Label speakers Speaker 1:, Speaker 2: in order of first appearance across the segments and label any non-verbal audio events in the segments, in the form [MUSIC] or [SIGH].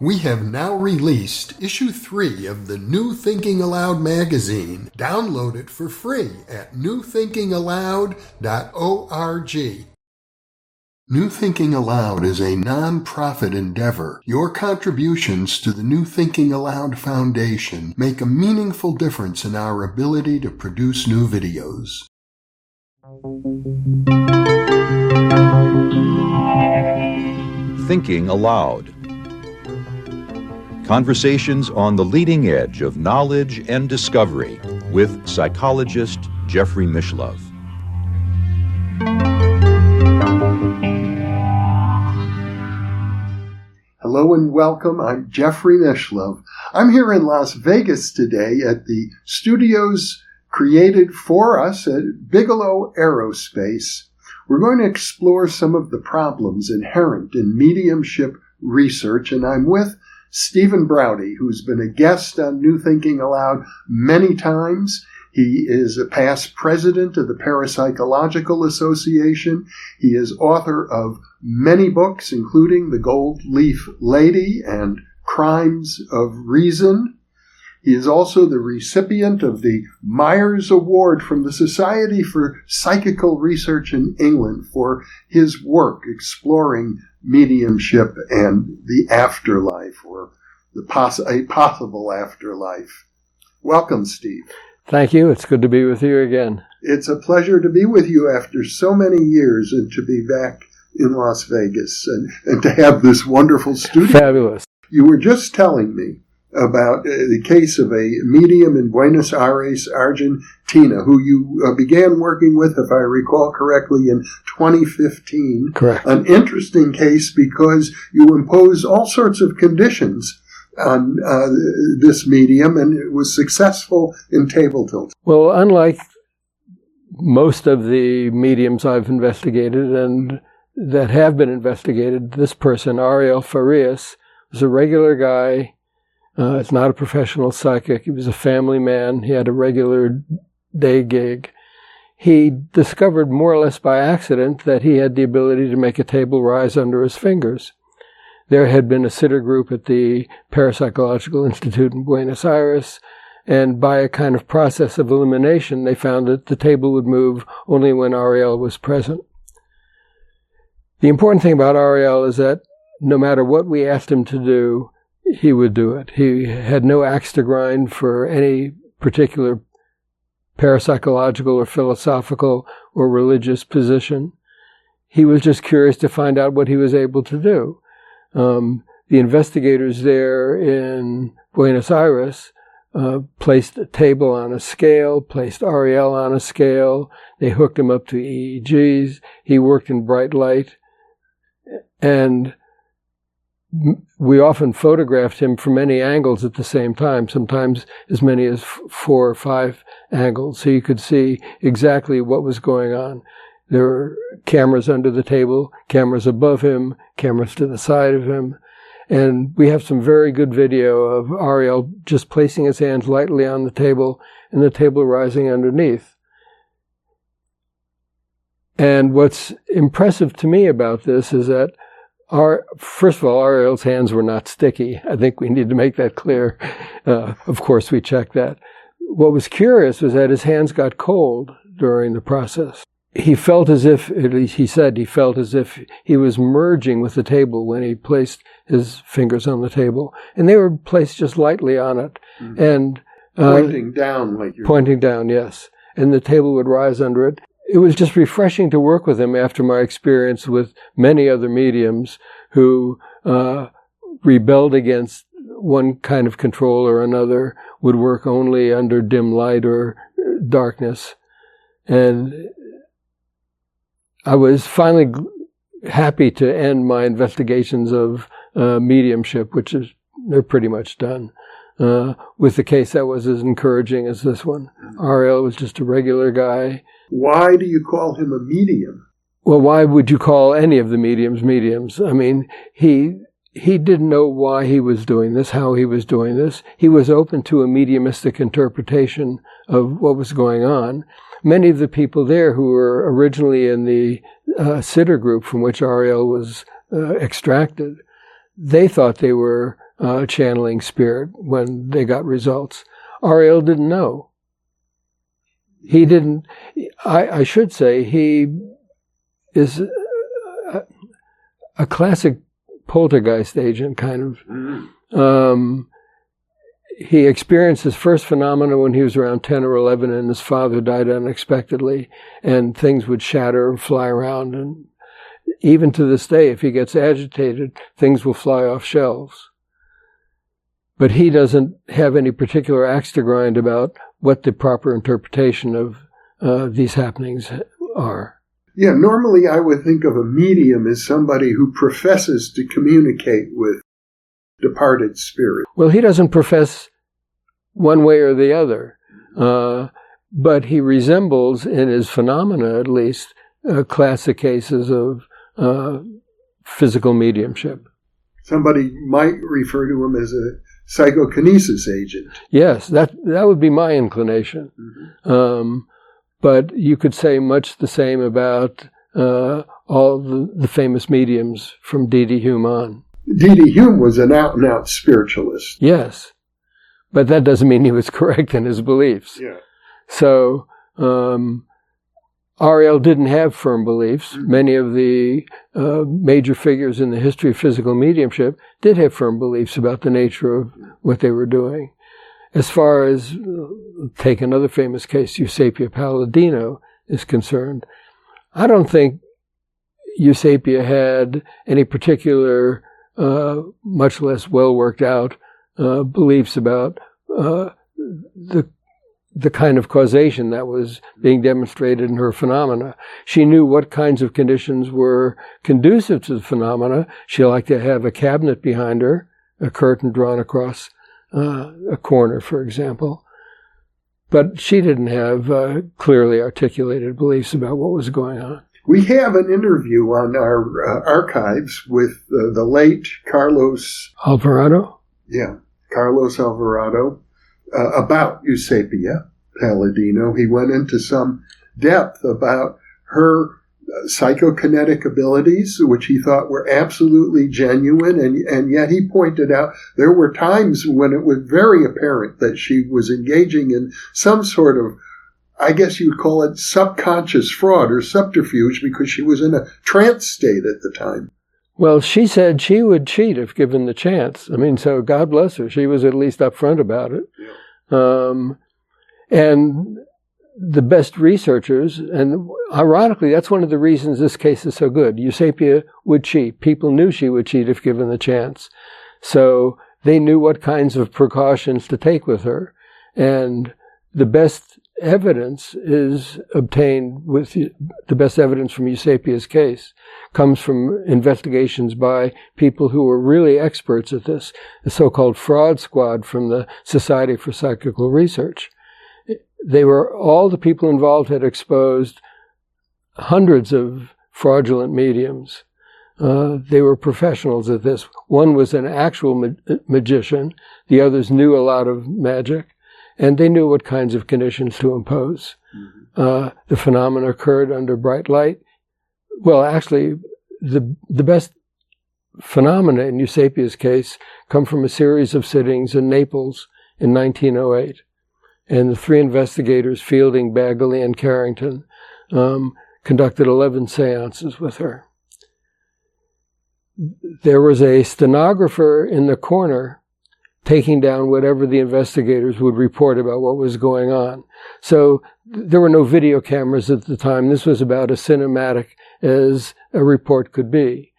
Speaker 1: We have now released issue 3 of the New Thinking Allowed magazine. Download it for free at newthinkingallowed.org. New Thinking Allowed is a non-profit endeavor. Your contributions to the New Thinking Allowed Foundation make a meaningful difference in our ability to produce new videos.
Speaker 2: Thinking Allowed Conversations on the leading edge of knowledge and discovery with psychologist Jeffrey Mishlove.
Speaker 1: Hello and welcome. I'm Jeffrey Mishlove. I'm here in Las Vegas today at the studios created for us at Bigelow Aerospace. We're going to explore some of the problems inherent in mediumship research, and I'm with Stephen Braude, who's been a guest on New Thinking Allowed many times. He is a past president of the Parapsychological Association. He is author of many books, including The Gold Leaf Lady and Crimes of Reason. He is also the recipient of the Myers Award from the Society for Psychical Research in England for his work exploring mediumship and the afterlife or the poss- a possible afterlife. Welcome, Steve.
Speaker 3: Thank you. It's good to be with you again.
Speaker 1: It's a pleasure to be with you after so many years and to be back in Las Vegas and, and to have this wonderful studio.
Speaker 3: Fabulous.
Speaker 1: You were just telling me about uh, the case of a medium in Buenos Aires, Argentina, who you uh, began working with, if I recall correctly, in 2015.
Speaker 3: Correct.
Speaker 1: An interesting case because you impose all sorts of conditions on uh, this medium, and it was successful in table tilt.
Speaker 3: Well, unlike most of the mediums I've investigated and that have been investigated, this person, Ariel Farias, was a regular guy uh, it's not a professional psychic. He was a family man. He had a regular day gig. He discovered more or less by accident that he had the ability to make a table rise under his fingers. There had been a sitter group at the Parapsychological Institute in Buenos Aires, and by a kind of process of elimination, they found that the table would move only when Ariel was present. The important thing about Ariel is that no matter what we asked him to do, he would do it. He had no axe to grind for any particular parapsychological or philosophical or religious position. He was just curious to find out what he was able to do. Um, the investigators there in Buenos Aires uh, placed a table on a scale, placed Ariel on a scale. They hooked him up to EEGs. He worked in bright light. And we often photographed him from many angles at the same time, sometimes as many as four or five angles, so you could see exactly what was going on. There were cameras under the table, cameras above him, cameras to the side of him. And we have some very good video of Ariel just placing his hands lightly on the table and the table rising underneath. And what's impressive to me about this is that our, first of all, Ariel's hands were not sticky. I think we need to make that clear. Uh, of course, we checked that. What was curious was that his hands got cold during the process. He felt as if, at least he said, he felt as if he was merging with the table when he placed his fingers on the table. And they were placed just lightly on it. Mm-hmm. And
Speaker 1: uh, pointing down like you're
Speaker 3: pointing down, yes. And the table would rise under it it was just refreshing to work with him after my experience with many other mediums who uh, rebelled against one kind of control or another, would work only under dim light or darkness. And I was finally happy to end my investigations of uh, mediumship, which is, they're pretty much done. Uh, with the case that was as encouraging as this one. Ariel was just a regular guy
Speaker 1: why do you call him a medium?
Speaker 3: Well, why would you call any of the mediums mediums? I mean, he he didn't know why he was doing this, how he was doing this. He was open to a mediumistic interpretation of what was going on. Many of the people there who were originally in the uh, sitter group from which Ariel was uh, extracted, they thought they were uh, channeling spirit when they got results. Ariel didn't know. He didn't, I, I should say, he is a, a, classic poltergeist agent, kind of. Mm-hmm. Um, he experienced his first phenomena when he was around 10 or 11 and his father died unexpectedly and things would shatter and fly around and even to this day if he gets agitated things will fly off shelves but he doesn't have any particular axe to grind about what the proper interpretation of uh, these happenings are
Speaker 1: yeah normally i would think of a medium as somebody who professes to communicate with departed spirit.
Speaker 3: Well, he doesn't profess one way or the other, uh, but he resembles, in his phenomena at least, uh, classic cases of uh, physical mediumship.
Speaker 1: Somebody might refer to him as a psychokinesis agent.
Speaker 3: Yes, that that would be my inclination. Mm-hmm. Um, but you could say much the same about uh, all the, the, famous mediums from D.D. Home on.
Speaker 1: D.D. Home was an out and out spiritualist.
Speaker 3: Yes. But that doesn't mean he was [LAUGHS] correct in his beliefs.
Speaker 1: Yeah.
Speaker 3: So, um, Ariel didn't have firm beliefs. Mm-hmm. Many of the uh, major figures in the history of physical mediumship did have firm beliefs about the nature of what they were doing. As far as, uh, take another famous case, Eusapia Palladino is concerned, I don't think Eusapia had any particular uh, much less well worked out uh, beliefs about uh, the the kind of causation that was being demonstrated in her phenomena. She knew what kinds of conditions were conducive to the phenomena. She liked to have a cabinet behind her, a curtain drawn across uh, a corner, for example. But she didn't have uh, clearly articulated beliefs about what was going on.
Speaker 1: We have an interview on our uh, archives with uh, the late Carlos
Speaker 3: Alvarado.
Speaker 1: Yeah, Carlos Alvarado uh, about Eusapia Palladino. He went into some depth about her uh, psychokinetic abilities, which he thought were absolutely genuine, and, and yet he pointed out there were times when it was very apparent that she was engaging in some sort of I guess you would call it subconscious fraud or subterfuge because she was in a trance state at the time.
Speaker 3: Well, she said she would cheat if given the chance. I mean, so God bless her. She was at least upfront about it. Um, and the best researchers, and ironically, that's one of the reasons this case is so good. Eusapia would cheat. People knew she would cheat if given the chance. So they knew what kinds of precautions to take with her. And the best evidence is obtained with the best evidence from Eusapia's case comes from investigations by people who were really experts at this, the so-called fraud squad from the Society for Psychical Research. They were all the people involved had exposed hundreds of fraudulent mediums. Uh, they were professionals at this. One was an actual ma- magician. The others knew a lot of magic and they knew what kinds of conditions to impose. Mm-hmm. Uh, the phenomena occurred under bright light. Well, actually, the the best phenomena in Eusapia's case come from a series of sittings in Naples in 1908, and the three investigators, Feilding, Baggally, and Carrington, um, conducted 11 seances with her. There was a stenographer in the corner taking down whatever the investigators would report about what was going on. So there were no video cameras at the time. This was about as cinematic as a report could be.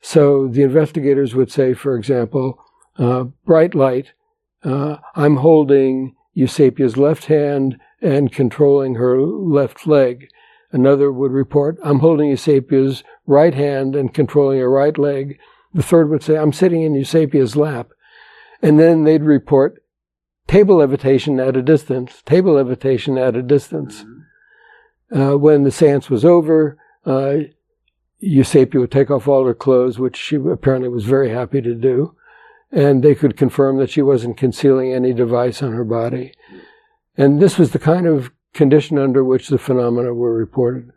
Speaker 3: So the investigators would say, for example, uh, bright light, uh, I'm holding Eusapia's left hand and controlling her left leg. Another would report, I'm holding Eusapia's right hand and controlling her right leg. The third would say, I'm sitting in Eusapia's lap and then they'd report table levitation at a distance, table levitation at a distance. Mm-hmm. Uh, when the seance was over, uh, Eusapia would take off all her clothes, which she apparently was very happy to do, and they could confirm that she wasn't concealing any device on her body. And this was the kind of condition under which the phenomena were reported.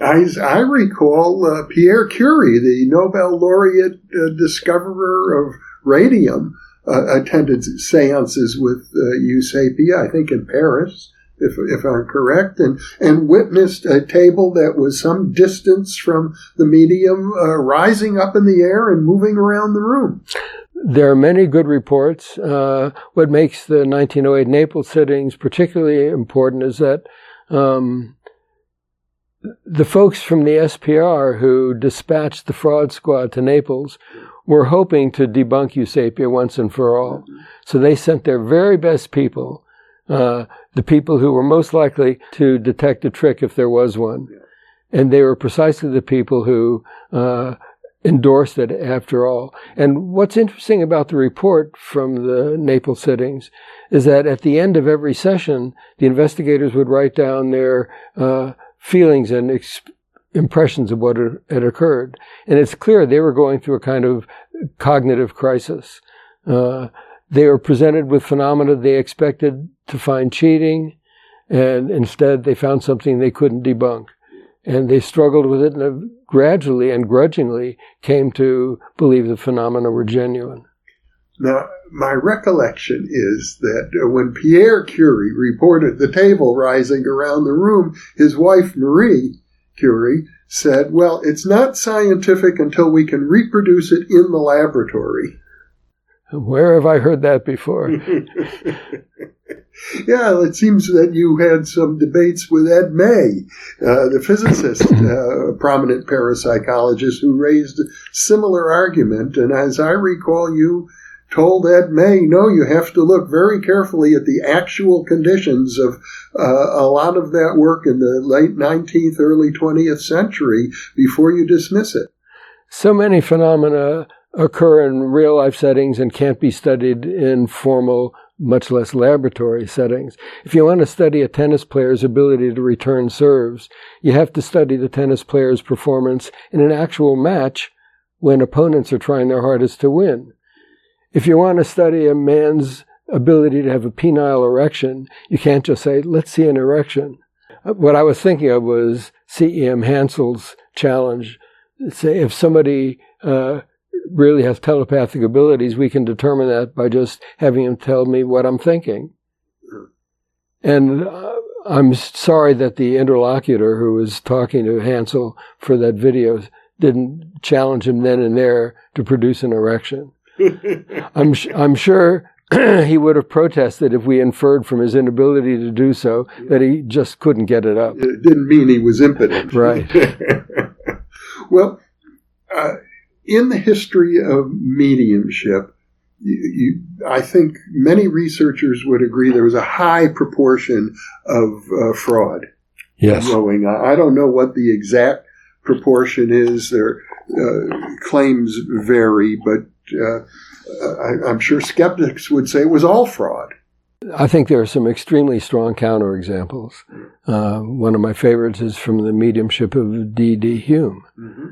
Speaker 1: I, I recall uh, Pierre Curie, the Nobel laureate uh, discoverer of radium, uh, attended seances with uh, I think in Paris, if, if I'm correct, and, and witnessed a table that was some distance from the medium uh, rising up in the air and moving around the room.
Speaker 3: There are many good reports. Uh, what makes the 1908 Naples sittings particularly important is that um, the folks from the SPR who dispatched the fraud squad to Naples were hoping to debunk Eusapia once and for all. So they sent their very best people, uh, the people who were most likely to detect a trick if there was one. And they were precisely the people who uh, endorsed it after all. And what's interesting about the report from the Naples sittings is that at the end of every session, the investigators would write down their uh, feelings and ex- impressions of what had occurred. And it's clear they were going through a kind of cognitive crisis. Uh, they were presented with phenomena they expected to find cheating, and instead they found something they couldn't debunk. And they struggled with it and gradually and grudgingly came to believe the phenomena were genuine.
Speaker 1: Now, my recollection is that when Pierre Curie reported the table rising around the room, his wife Marie Curie said, Well, it's not scientific until we can reproduce it in the laboratory.
Speaker 3: Where have I heard that before? [LAUGHS] [LAUGHS]
Speaker 1: yeah, it seems that you had some debates with Ed May, uh, the physicist, [LAUGHS] uh, prominent parapsychologist, who raised a similar argument. And as I recall, you told Ed May, no, you have to look very carefully at the actual conditions of uh, a lot of that work in the late 19th, early 20th century before you dismiss it.
Speaker 3: So many phenomena occur in real life settings and can't be studied in formal, much less laboratory settings. If you want to study a tennis player's ability to return serves, you have to study the tennis player's performance in an actual match when opponents are trying their hardest to win. If you want to study a man's ability to have a penile erection, you can't just say, let's see an erection. What I was thinking of was C.E.M. Hansel's challenge. Say, if somebody uh, really has telepathic abilities, we can determine that by just having him tell me what I'm thinking. And uh, I'm sorry that the interlocutor who was talking to Hansel for that video didn't challenge him then and there to produce an erection. I'm I'm sure [CLEARS THROAT] he would have protested if we inferred from his inability to do so that he just couldn't get it up.
Speaker 1: It didn't mean he was impotent.
Speaker 3: Right. [LAUGHS]
Speaker 1: well, uh, in the history of mediumship, you, you, I think many researchers would agree there was a high proportion of uh, fraud
Speaker 3: yes.
Speaker 1: going on. I don't know what the exact proportion is. Their uh, claims vary, but uh, I, am sure skeptics would say it was all fraud.
Speaker 3: I think there are some extremely strong counterexamples. Uh, one of my favorites is from the mediumship of D.D. Home. Mm-hmm.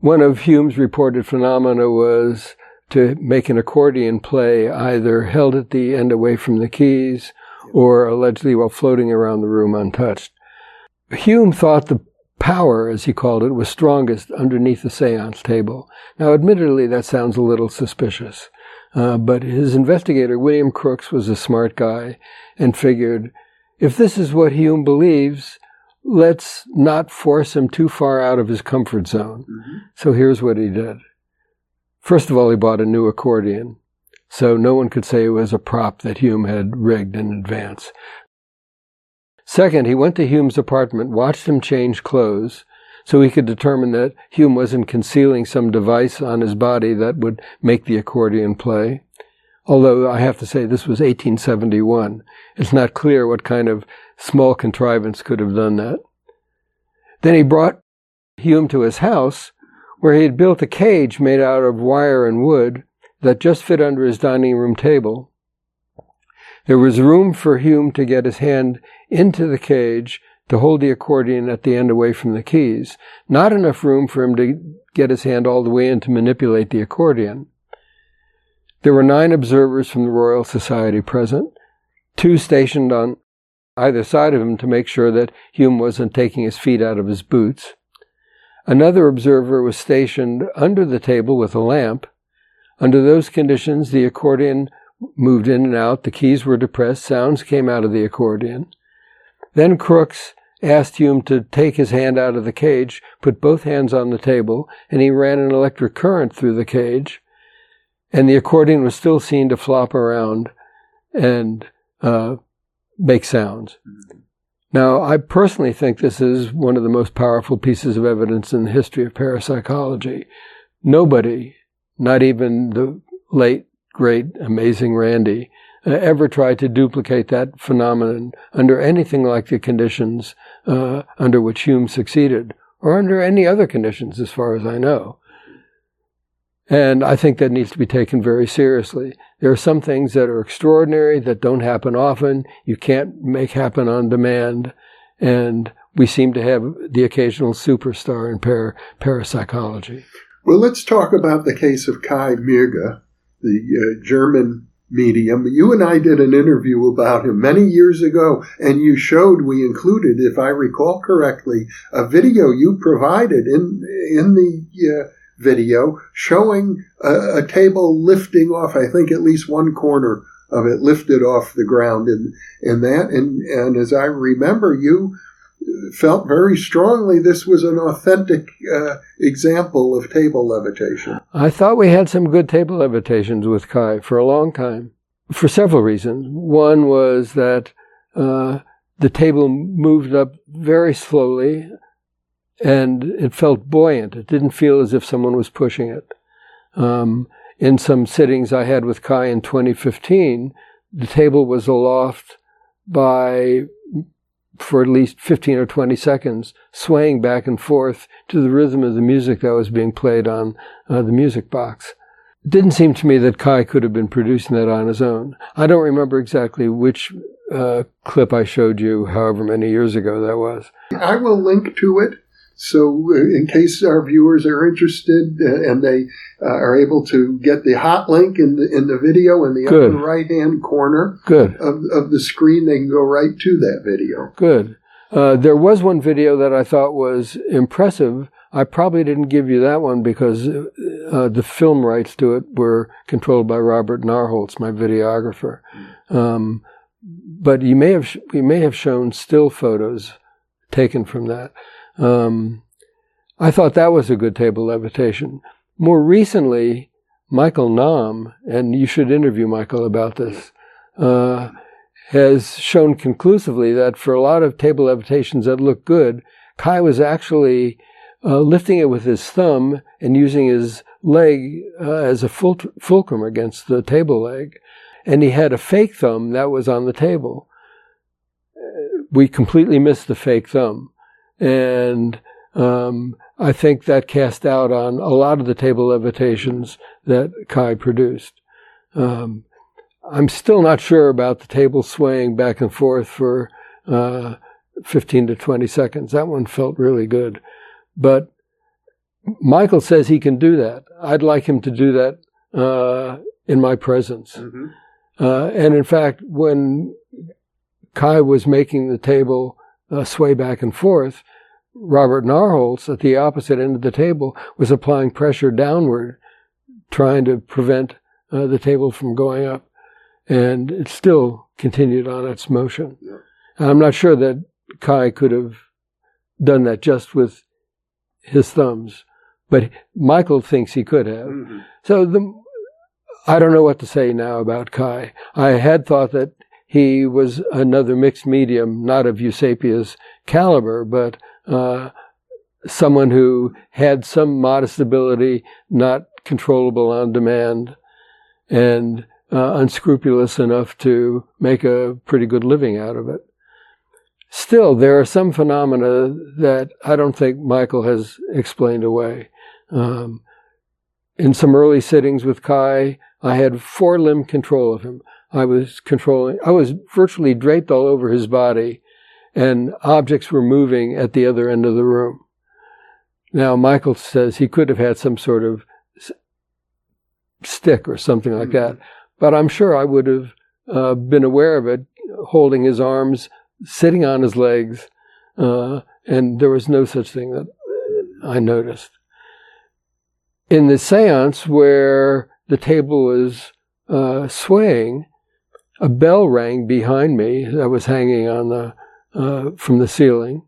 Speaker 3: One of Home's reported phenomena was to make an accordion play either held at the end away from the keys or allegedly while floating around the room untouched. Home thought the power, as he called it, was strongest underneath the seance table. Now, admittedly, that sounds a little suspicious. Uh, but his investigator, William Crookes, was a smart guy and figured if this is what Home believes, let's not force him too far out of his comfort zone. Mm-hmm. So here's what he did. First of all, he bought a new accordion. So no one could say it was a prop that Home had rigged in advance. Second, he went to Home's apartment, watched him change clothes, so he could determine that Home wasn't concealing some device on his body that would make the accordion play. Although I have to say this was 1871. It's not clear what kind of small contrivance could have done that. Then he brought Home to his house, where he had built a cage made out of wire and wood that just fit under his dining room table. There was room for Home to get his hand into the cage to hold the accordion at the end away from the keys. Not enough room for him to get his hand all the way in to manipulate the accordion. There were nine observers from the Royal Society present, two stationed on either side of him to make sure that Home wasn't taking his feet out of his boots. Another observer was stationed under the table with a lamp, Under those conditions, the accordion moved in and out, the keys were depressed, sounds came out of the accordion. Then Crookes asked Home to take his hand out of the cage, put both hands on the table, and he ran an electric current through the cage, and the accordion was still seen to flop around and uh, make sounds. Now, I personally think this is one of the most powerful pieces of evidence in the history of parapsychology. Nobody, not even the late, great, amazing Randi, uh, ever tried to duplicate that phenomenon under anything like the conditions uh, under which Home succeeded, or under any other conditions, as far as I know. And I think that needs to be taken very seriously. There are some things that are extraordinary that don't happen often. You can't make happen on demand. And we seem to have the occasional superstar in para- parapsychology.
Speaker 1: Well, let's talk about the case of Kai Mügge, the uh, German medium. You and I did an interview about him many years ago, and you showed we included, if I recall correctly, a video you provided in in the uh, video showing a, a, table lifting off. I think at least one corner of it lifted off the ground, and and that and and as I remember, you felt very strongly this was an authentic uh, example of table levitation.
Speaker 3: I thought we had some good table levitations with Kai for a long time, for several reasons. One was that uh, the table moved up very slowly and it felt buoyant. It didn't feel as if someone was pushing it. Um, in some sittings I had with Kai in 2015, the table was aloft by for at least 15 or 20 seconds, swaying back and forth to the rhythm of the music that was being played on uh, the music box. It didn't seem to me that Kai could have been producing that on his own. I don't remember exactly which uh, clip I showed you, however many years ago that was.
Speaker 1: I will link to it so, uh, in case our viewers are interested uh, and they uh, are able to get the hot link in the, in the video in the Good. upper right hand corner
Speaker 3: Good.
Speaker 1: Of, of the screen, they can go right to that video.
Speaker 3: Good. Uh, there was one video that I thought was impressive. I probably didn't give you that one because uh, the film rights to it were controlled by Robert Narholtz, my videographer. Um, but you may have we may have shown still photos taken from that. Um, I thought that was a good table levitation. More recently, Michael Nahm, and you should interview Michael about this, uh, has shown conclusively that for a lot of table levitations that look good, Kai was actually uh, lifting it with his thumb and using his leg uh, as a fulcrum against the table leg. And he had a fake thumb that was on the table. We completely missed the fake thumb. And um, I think that cast out on a lot of the table levitations that Kai produced. Um, I'm still not sure about the table swaying back and forth for uh, 15 to 20 seconds. That one felt really good. But Michael says he can do that. I'd like him to do that uh, in my presence. Mm-hmm. Uh, and in fact, when Kai was making the table uh, sway back and forth, Robert Narholtz at the opposite end of the table was applying pressure downward, trying to prevent uh, the table from going up. And it still continued on its motion. Yeah. I'm not sure that Kai could have done that just with his thumbs, but Michael thinks he could have. Mm-hmm. So the, I don't know what to say now about Kai. I had thought that he was another mixed medium, not of Eusapia's caliber, but uh, someone who had some modest ability, not controllable on demand, and uh, unscrupulous enough to make a pretty good living out of it. Still, there are some phenomena that I don't think Michael has explained away. Um, in some early sittings with Kai, I had four limb control of him. I was controlling, I was virtually draped all over his body and objects were moving at the other end of the room. Now, Michael says he could have had some sort of stick or something like that, but I'm sure I would have uh, been aware of it, holding his arms, sitting on his legs, uh, and there was no such thing that I noticed. In the seance where the table was uh, swaying, a bell rang behind me that was hanging on the uh, from the ceiling.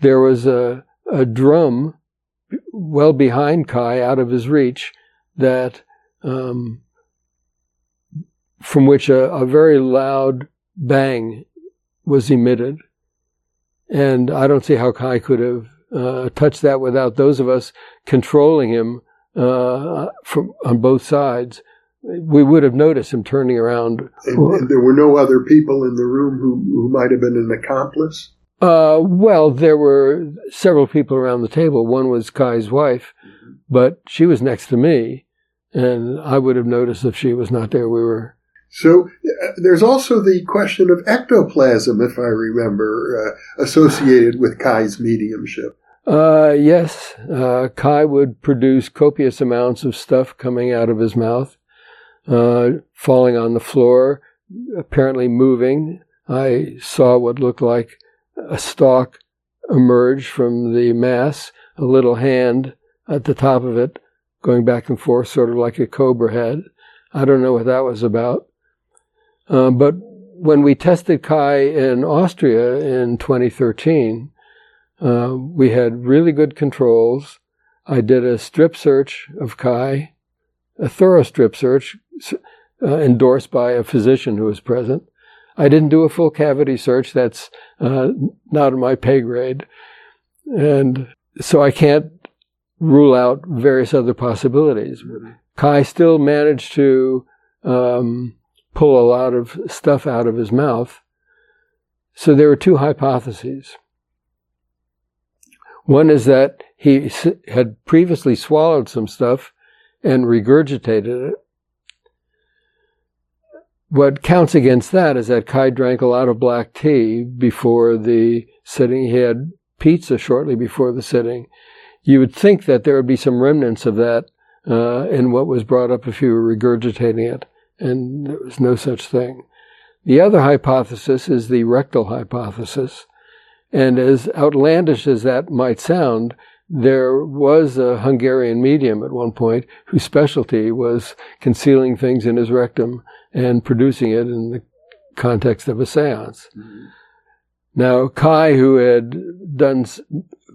Speaker 3: There was a, a drum well behind Kai, out of his reach, that um, from which a, a very loud bang was emitted. And I don't see how Kai could have uh, touched that without those of us controlling him uh, from on both sides. We would have noticed him turning around.
Speaker 1: And, and there were no other people in the room who, who might have been an accomplice?
Speaker 3: Uh, well, there were several people around the table. One was Kai's wife, but she was next to me, and I would have noticed if she was not there. We were
Speaker 1: so uh, there's also the question of ectoplasm, if I remember, uh, associated with Kai's mediumship.
Speaker 3: Uh, yes, uh, Kai would produce copious amounts of stuff coming out of his mouth, uh, falling on the floor, apparently moving. I saw what looked like a stalk emerge from the mass, a little hand at the top of it, going back and forth, sort of like a cobra head. I don't know what that was about. Uh, but when we tested Kai in Austria in 2013, uh, we had really good controls. I did a strip search of Kai, a thorough strip search uh, endorsed by a physician who was present. I didn't do a full cavity search. That's uh, not in my pay grade. And so I can't rule out various other possibilities. Kai still managed to um, pull a lot of stuff out of his mouth. So there were two hypotheses. One is that he had previously swallowed some stuff and regurgitated it. What counts against that is that Kai drank a lot of black tea before the sitting. He had pizza shortly before the sitting. You would think that there would be some remnants of that uh, in what was brought up if you were regurgitating it and there was no such thing. The other hypothesis is the rectal hypothesis. And as outlandish as that might sound, there was a Hungarian medium at one point whose specialty was concealing things in his rectum and producing it in the context of a seance. Mm-hmm. Now, Kai, who had done,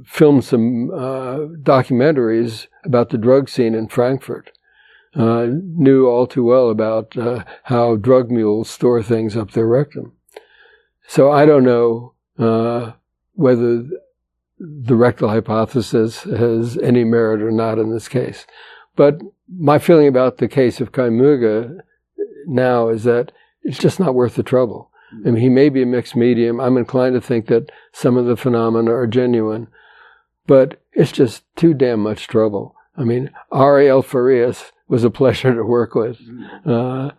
Speaker 3: filmed some uh, documentaries about the drug scene in Frankfurt, uh, knew all too well about uh, how drug mules store things up their rectum. So I don't know uh, whether the rectal hypothesis has any merit or not in this case. But my feeling about the case of Kai Mügge now is that it's just not worth the trouble. I mean, he may be a mixed medium. I'm inclined to think that some of the phenomena are genuine, but it's just too damn much trouble. I mean, Ariel Farias was a pleasure to work with. Uh,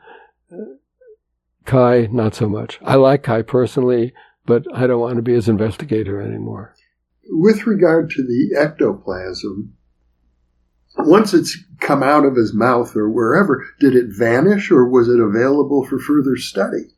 Speaker 3: Kai, not so much. I like Kai personally, but I don't want to be his investigator anymore.
Speaker 1: With regard to the ectoplasm, once it's come out of his mouth or wherever, did it vanish or was it available for further study?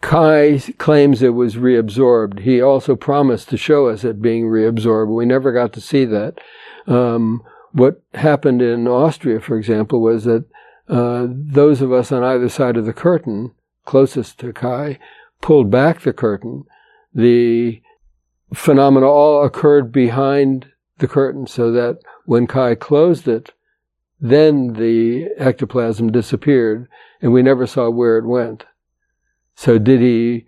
Speaker 3: Kai claims it was reabsorbed. He also promised to show us it being reabsorbed. We never got to see that. Um, what happened in Austria, for example, was that uh, those of us on either side of the curtain, closest to Kai, pulled back the curtain. The phenomena all occurred behind the curtain so that when Kai closed it, then the ectoplasm disappeared and we never saw where it went. So did he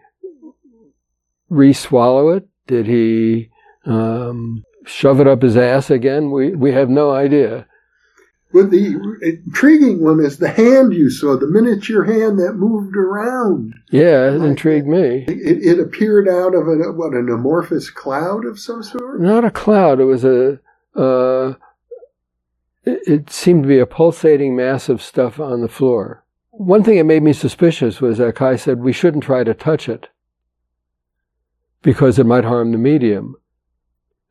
Speaker 3: re-swallow it? Did he um, shove it up his ass again? We we have no idea.
Speaker 1: But the intriguing one is the hand you saw, the miniature hand that moved around.
Speaker 3: Yeah, it like intrigued me.
Speaker 1: It, it, appeared out of a, what, an amorphous cloud of some sort?
Speaker 3: Not a cloud. It was a, uh, it, it seemed to be a pulsating mass of stuff on the floor. One thing that made me suspicious was that Kai said we shouldn't try to touch it because it might harm the medium.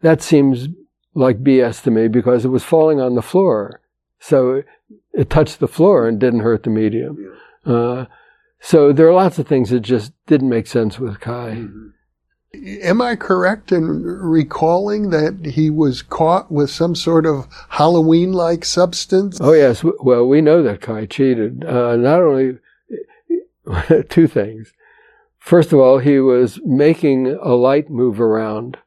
Speaker 3: That seems like BS to me because it was falling on the floor. So it touched the floor and didn't hurt the medium. Uh, so there are lots of things that just didn't make sense with Kai. Mm-hmm.
Speaker 1: Am I correct in recalling that he was caught with some sort of Halloween like substance?
Speaker 3: Oh, yes. Well, we know that Kai cheated. Uh, not only [LAUGHS] two things. First of all, he was making a light move around.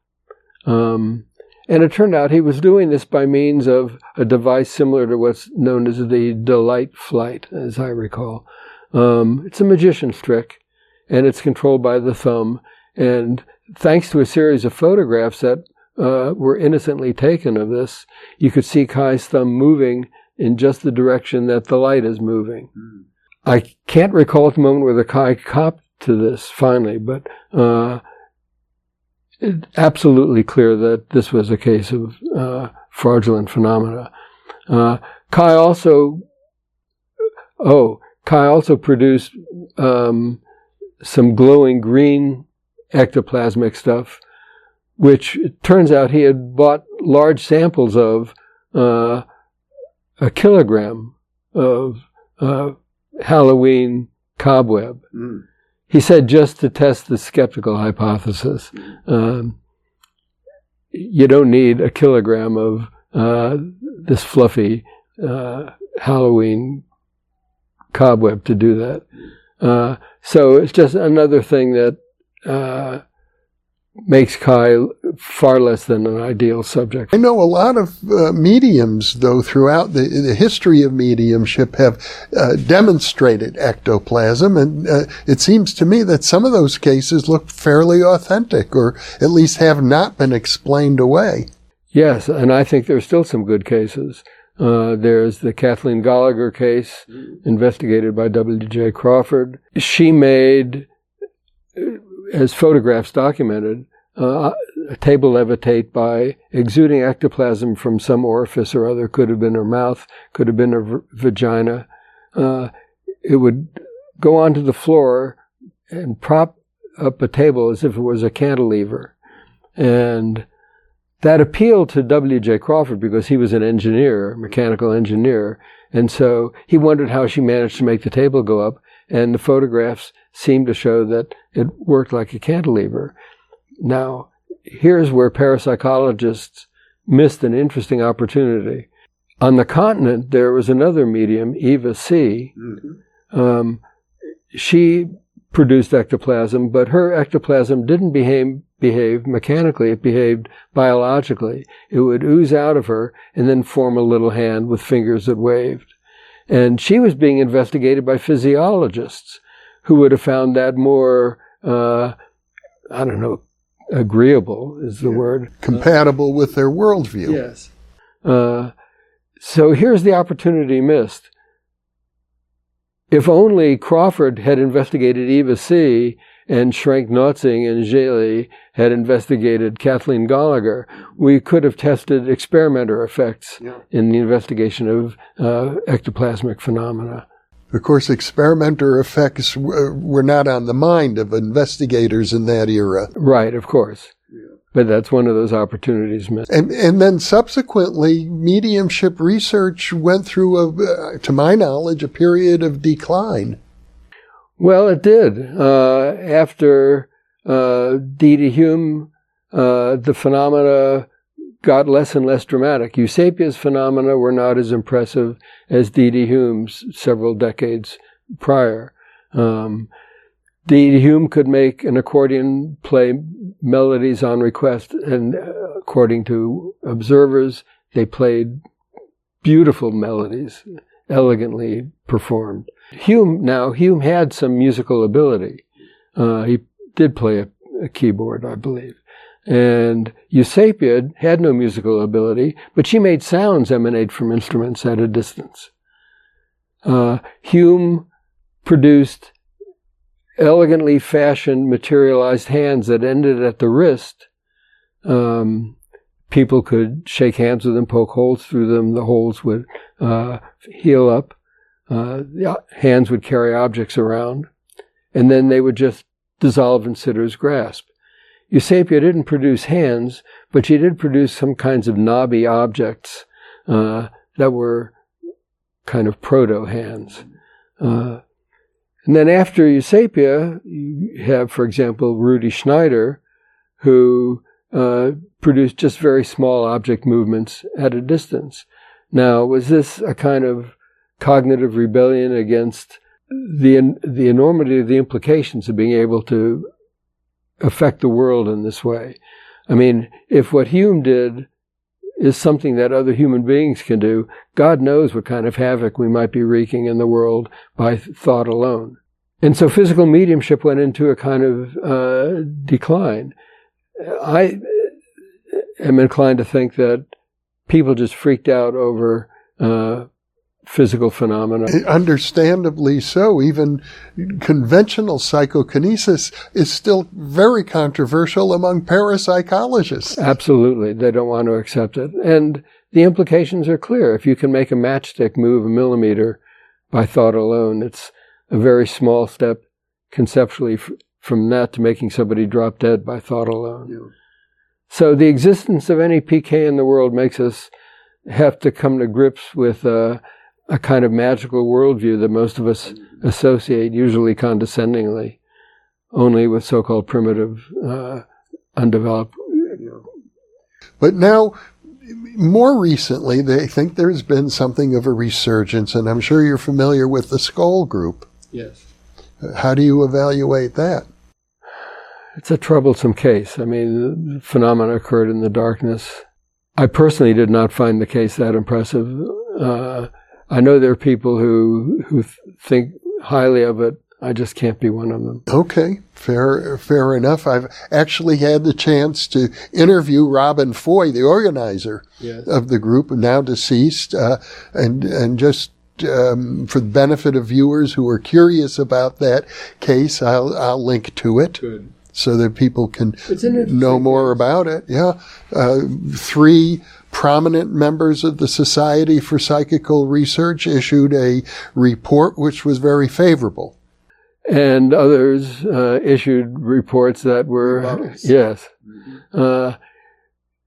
Speaker 3: Um, and it turned out he was doing this by means of a device similar to what's known as the delight flight, as I recall. Um, it's a magician's trick, and it's controlled by the thumb. And thanks to a series of photographs that uh, were innocently taken of this, you could see Kai's thumb moving in just the direction that the light is moving. Mm. I can't recall at the moment whether Kai copped to this finally, but uh, absolutely clear that this was a case of uh, fraudulent phenomena. Uh, Kai also, oh, Kai also produced um, some glowing green ectoplasmic stuff, which turns out he had bought large samples of uh, a kilogram of uh, Halloween cobweb. Mm. He said just to test the skeptical hypothesis. Um, you don't need a kilogram of uh, this fluffy uh, Halloween cobweb to do that. Uh, so it's just another thing that uh, makes Kai far less than an ideal subject.
Speaker 1: I know a lot of uh, mediums, though, throughout the, the, history of mediumship have uh, demonstrated ectoplasm, and uh, it seems to me that some of those cases look fairly authentic, or at least have not been explained away.
Speaker 3: Yes, and I think there's still some good cases. Uh, there's the Kathleen Goligher case, investigated by W.J. Crawford. She made as photographs documented, uh, a table levitate by exuding ectoplasm from some orifice or other. Could have been her mouth, could have been her v- vagina. Uh, it would go onto the floor and prop up a table as if it was a cantilever. And that appealed to W.J. Crawford because he was an engineer, mechanical engineer. And so he wondered how she managed to make the table go up. And the photographs seem to show that it worked like a cantilever. Now, here's where parapsychologists missed an interesting opportunity. On the continent, there was another medium, Eva C. Mm-hmm. Um, she produced ectoplasm, but her ectoplasm didn't behave, behave mechanically, it behaved biologically. It would ooze out of her and then form a little hand with fingers that waved. And she was being investigated by physiologists who would have found that more, uh, I don't know, agreeable is the yeah. word.
Speaker 1: Compatible uh, with their worldview.
Speaker 3: Yes. Uh, so here's the opportunity missed. If only Crawford had investigated Eva C. and Schrenk-Notzing and Geley had investigated Kathleen Goligher, we could have tested experimenter effects yeah. in the investigation of uh, ectoplasmic phenomena.
Speaker 1: Of course, experimenter effects were not on the mind of investigators in that era.
Speaker 3: Right, of course. But that's one of those opportunities missed.
Speaker 1: And, and then subsequently, mediumship research went through, a, uh, to my knowledge, a period of decline.
Speaker 3: Well, it did. Uh, after uh, D.D. Home, uh, the phenomena got less and less dramatic. Eusapia's phenomena were not as impressive as D.D. Home's several decades prior. Um, D.D. Home could make an accordion play melodies on request, and uh, according to observers, they played beautiful melodies, elegantly performed. Home, now, Home had some musical ability. Uh, he did play a, a keyboard, I believe. And Eusapia had no musical ability, but she made sounds emanate from instruments at a distance. Uh, Home produced elegantly fashioned, materialized hands that ended at the wrist. Um, people could shake hands with them, poke holes through them. The holes would uh, heal up. Uh, the hands would carry objects around, and then they would just dissolve in sitter's grasp. Eusapia didn't produce hands, but she did produce some kinds of knobby objects uh, that were kind of proto hands. Uh, and then after Eusapia, you have, for example, Rudy Schneider, who uh, produced just very small object movements at a distance. Now, was this a kind of cognitive rebellion against the the enormity of the implications of being able to affect the world in this way? I mean, if what Home did is something that other human beings can do, God knows what kind of havoc we might be wreaking in the world by thought alone. And so physical mediumship went into a kind of uh, decline. I am inclined to think that people just freaked out over uh, physical phenomena.
Speaker 1: Understandably so. Even conventional psychokinesis is still very controversial among parapsychologists.
Speaker 3: Absolutely. They don't want to accept it. And the implications are clear. If you can make a matchstick move a millimeter by thought alone, it's a very small step conceptually from that to making somebody drop dead by thought alone. Yeah. So the existence of any PK in the world makes us have to come to grips with uh, a kind of magical worldview that most of us associate, usually condescendingly, only with so-called primitive, uh, undeveloped.
Speaker 1: But now, more recently, they think there's been something of a resurgence, and I'm sure you're familiar with the Scole Group.
Speaker 3: Yes.
Speaker 1: How do you evaluate that?
Speaker 3: It's a troublesome case. I mean, the phenomena occurred in the darkness. I personally did not find the case that impressive. Uh, I know there are people who who think highly of it. I just can't be one of them.
Speaker 1: Okay, fair fair enough. I've actually had the chance to interview Robin Foy, the organizer yes. of the group, now deceased, uh, and and just um, for the benefit of viewers who are curious about that case, I'll, I'll link to it.
Speaker 3: Good.
Speaker 1: So that people can know more about it. Yeah. Uh, three prominent members of the Society for Psychical Research issued a report which was very favorable.
Speaker 3: And others uh, issued reports that were, yes. Mm-hmm. Uh,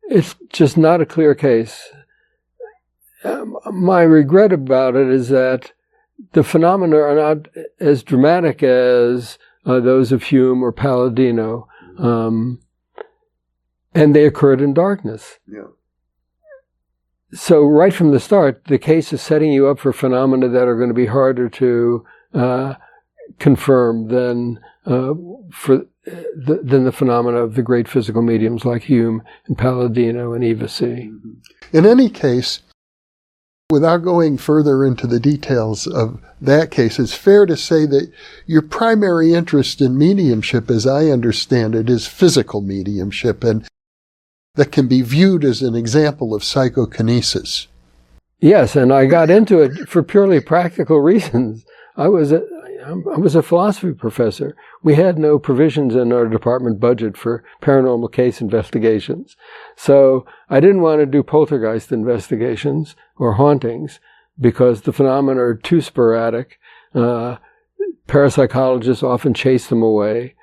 Speaker 3: it's just not a clear case. Um, my regret about it is that the phenomena are not as dramatic as uh, those of Home or Palladino, um, and they occurred in darkness.
Speaker 1: Yeah.
Speaker 3: So right from the start, the case is setting you up for phenomena that are going to be harder to uh, confirm than uh, for the, than the phenomena of the great physical mediums like Home and Palladino and Eva C.
Speaker 1: In any case, Without going further into the details of that case, it's fair to say that your primary interest in mediumship, as I understand it, is physical mediumship and that can be viewed as an example of psychokinesis.
Speaker 3: Yes, and I got into it for purely practical reasons. I was a, I was a philosophy professor. We had no provisions in our department budget for paranormal case investigations. So I didn't want to do poltergeist investigations or hauntings because the phenomena are too sporadic. Uh, parapsychologists often chase them away,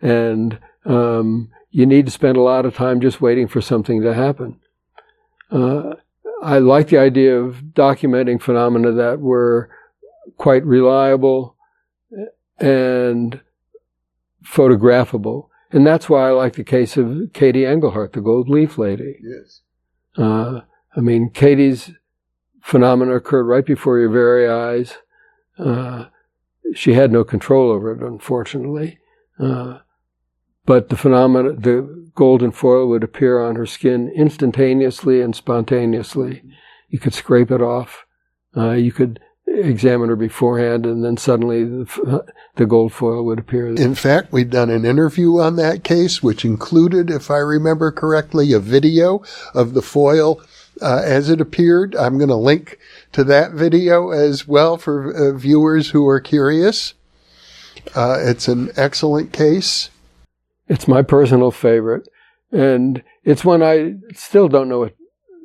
Speaker 3: and um, you need to spend a lot of time just waiting for something to happen. Uh, I like the idea of documenting phenomena that were quite reliable and photographable. And that's why I like the case of Katie Engelhart, the gold leaf lady.
Speaker 1: Yes.
Speaker 3: Uh, I mean, Katie's phenomena occurred right before your very eyes. Uh, she had no control over it, unfortunately. Uh, but the phenomena, the golden foil would appear on her skin instantaneously and spontaneously. You could scrape it off. Uh, you could examine her beforehand, and then suddenly the, the gold foil would appear.
Speaker 1: In fact, we'd done an interview on that case, which included, if I remember correctly, a video of the foil uh, as it appeared. I'm going to link to that video as well for uh, viewers who are curious. Uh, it's an excellent case.
Speaker 3: It's my personal favorite, and it's one I still don't know what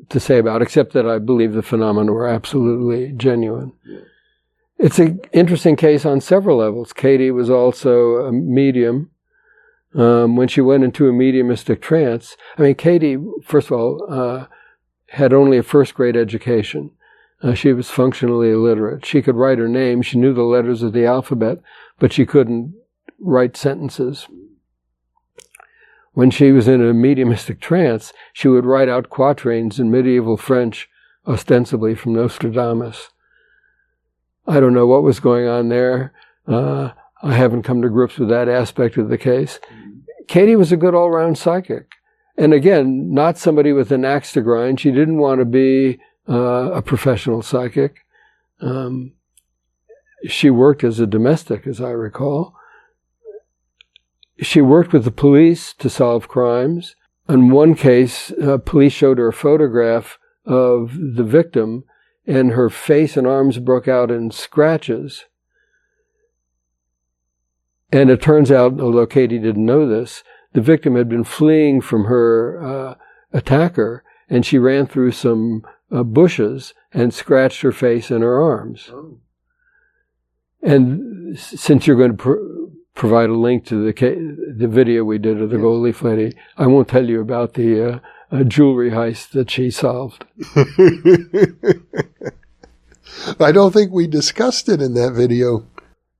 Speaker 3: to say about, except that I believe the phenomena were absolutely genuine. It's an interesting case on several levels. Katie was also a medium. Um, when she went into a mediumistic trance, I mean, Katie, first of all, uh, had only a first grade education. Uh, she was functionally illiterate. She could write her name. She knew the letters of the alphabet, but she couldn't write sentences. When she was in a mediumistic trance, she would write out quatrains in medieval French, ostensibly from Nostradamus. I don't know what was going on there. Uh, I haven't come to grips with that aspect of the case. Katie was a good all round psychic. And again, not somebody with an axe to grind. She didn't want to be uh, a professional psychic. Um, she worked as a domestic, as I recall. She worked with the police to solve crimes. In one case, uh, police showed her a photograph of the victim, and her face and arms broke out in scratches. And it turns out, although Katie didn't know this, the victim had been fleeing from her uh, attacker, and she ran through some uh, bushes and scratched her face and her arms. Oh. And since you're going to pr- provide a link to the ca- the video we did of the yes. gold leaf lady, I won't tell you about the uh, jewelry heist that she solved. [LAUGHS]
Speaker 1: I don't think we discussed it in that video.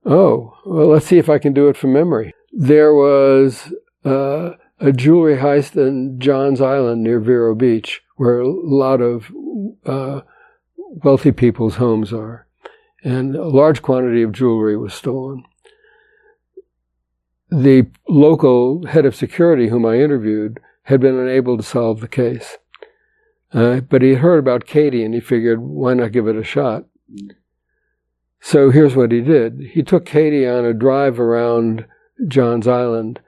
Speaker 3: Oh, well, let's see if I can do it from memory. There was uh, a jewelry heist in Johns Island near Vero Beach, where a lot of uh, wealthy people's homes are. And a large quantity of jewelry was stolen. The local head of security, whom I interviewed, had been unable to solve the case. Uh, but he heard about Katie and he figured, why not give it a shot? So here's what he did. He took Katie on a drive around Johns Island,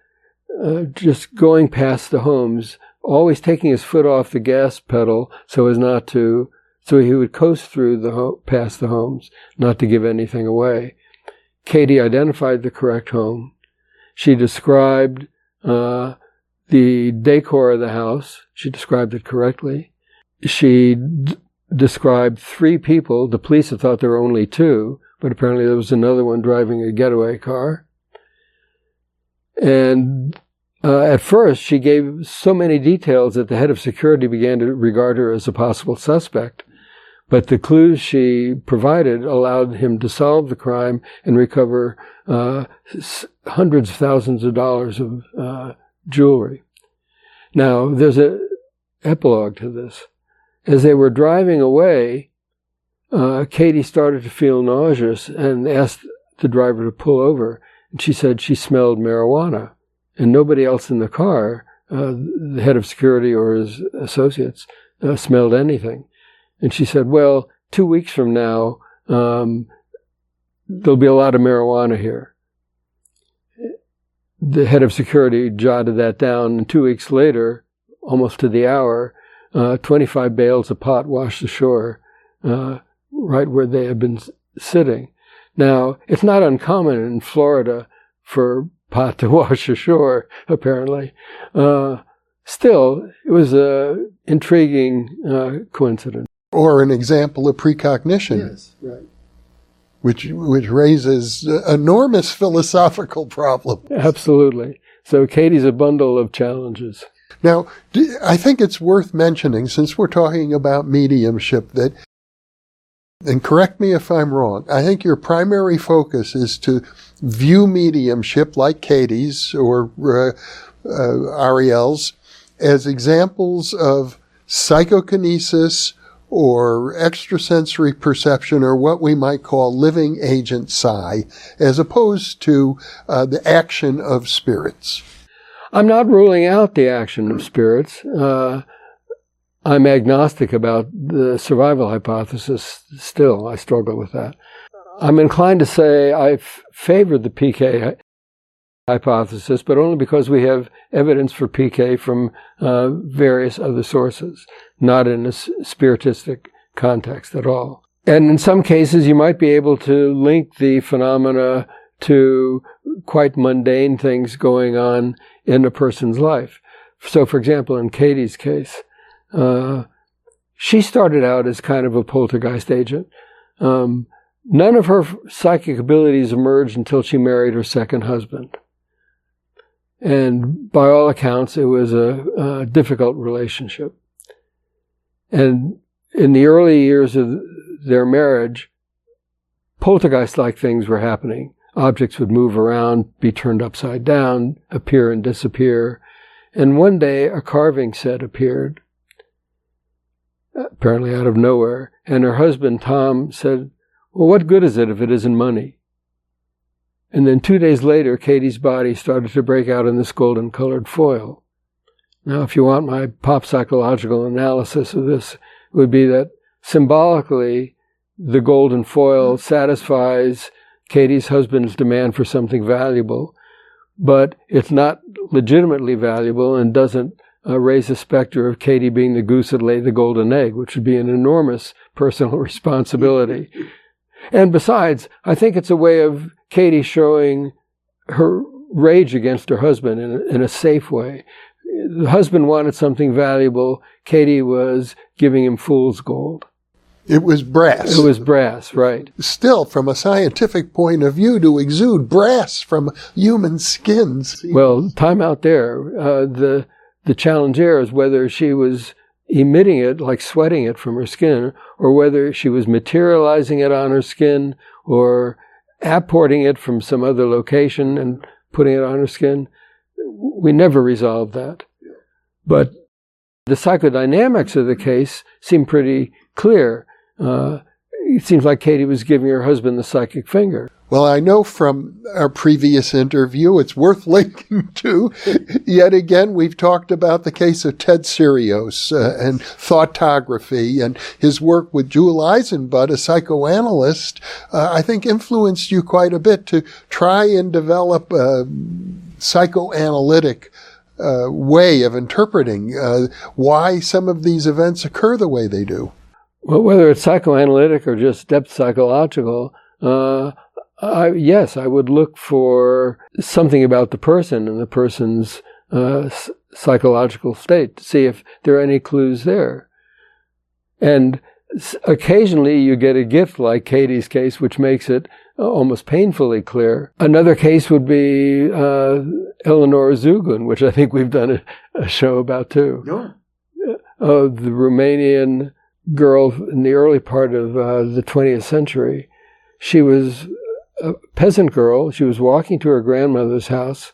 Speaker 3: uh, just going past the homes, always taking his foot off the gas pedal so as not to, so he would coast through the ho- past the homes, not to give anything away. Katie identified the correct home. She described uh, the decor of the house. She described it correctly. She d- described three people. The police had thought there were only two, but apparently there was another one driving a getaway car. And uh, at first, she gave so many details that the head of security began to regard her as a possible suspect. But the clues she provided allowed him to solve the crime and recover uh, hundreds of thousands of dollars of uh, jewelry. Now, there's an epilogue to this. As they were driving away, uh, Katie started to feel nauseous and asked the driver to pull over. And she said she smelled marijuana. And nobody else in the car, uh, the head of security or his associates, uh, smelled anything. And she said, Well, two weeks from now, um, there'll be a lot of marijuana here. The head of security jotted that down, and two weeks later, almost to the hour, uh, 25 bales of pot washed ashore. Uh, right where they had been sitting. Now, it's not uncommon in Florida for pot to [LAUGHS] wash ashore, apparently. Uh, still, it was an intriguing uh, coincidence.
Speaker 1: Or an example of precognition.
Speaker 3: Yes, right.
Speaker 1: Which, which raises enormous philosophical problems.
Speaker 3: Absolutely. So Katie's a bundle of challenges.
Speaker 1: Now, I think it's worth mentioning, since we're talking about mediumship, that and correct me if I'm wrong, I think your primary focus is to view mediumship like Katie's or uh, uh, Ariel's as examples of psychokinesis or extrasensory perception or what we might call living agent psi, as opposed to uh, the action of spirits.
Speaker 3: I'm not ruling out the action of spirits. Uh, I'm agnostic about the survival hypothesis still. I struggle with that. I'm inclined to say I favor the PK hypothesis, but only because we have evidence for PK from uh, various other sources, not in a spiritistic context at all. And in some cases, you might be able to link the phenomena to quite mundane things going on in a person's life. So, for example, in Katie's case, uh, she started out as kind of a poltergeist agent. Um, none of her psychic abilities emerged until she married her second husband. And by all accounts, it was a, a difficult relationship. And in the early years of their marriage, poltergeist like things were happening. Objects would move around, be turned upside down, appear and disappear. And one day a carving set appeared, apparently out of nowhere. And her husband, Tom, said, Well, what good is it if it isn't money? And then two days later, Katie's body started to break out in this golden colored foil. Now, if you want my pop psychological analysis of this, would be that symbolically, the golden foil satisfies Katie's husband's demand for something valuable, but it's not legitimately valuable and doesn't uh, raise the specter of Katie being the goose that laid the golden egg, which would be an enormous personal [LAUGHS] responsibility. And besides, I think it's a way of Katie showing her rage against her husband in a, in a safe way. The husband wanted something valuable. Katie was giving him fool's gold.
Speaker 1: It was brass.
Speaker 3: It was brass, right.
Speaker 1: Still, from a scientific point of view, to exude brass from human skins.
Speaker 3: Well, time out there. Uh, the the challenge there is whether she was emitting it, like sweating it from her skin, or whether she was materializing it on her skin or apporting it from some other location and putting it on her skin. We never resolved that. But the psychodynamics of the case seem pretty clear. Uh, it seems like Katie was giving her husband the psychic finger.
Speaker 1: Well, I know from our previous interview, it's worth [LAUGHS] linking to. Yet again, we've talked about the case of Ted Serios uh, and thoughtography and his work with Jule Eisenbud, a psychoanalyst, uh, I think influenced you quite a bit to try and develop a psychoanalytic uh, way of interpreting uh, why some of these events occur the way they do.
Speaker 3: Well, whether it's psychoanalytic or just depth psychological, uh, I, yes, I would look for something about the person and the person's uh, psychological state to see if there are any clues there. And occasionally you get a gift like Katie's case, which makes it uh, almost painfully clear. Another case would be uh, Eleonora Zugun, which I think we've done a, a show about too.
Speaker 1: No.
Speaker 3: Uh, the Romanian girl in the early part of uh, the 20th century. She was a peasant girl. She was walking to her grandmother's house,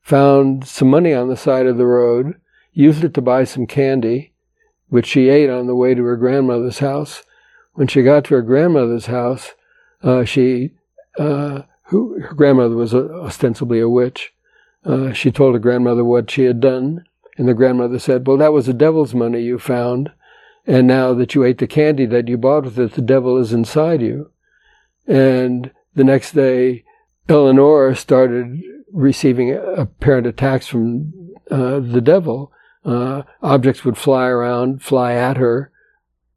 Speaker 3: found some money on the side of the road, used it to buy some candy, which she ate on the way to her grandmother's house. When she got to her grandmother's house, uh, she, uh, who her grandmother was a, ostensibly a witch. Uh, she told her grandmother what she had done, and the grandmother said, "Well, that was the devil's money you found, and now that you ate the candy that you bought with it, the devil is inside you." And the next day, Eleanor started receiving apparent attacks from uh, the devil. Uh, objects would fly around, fly at her,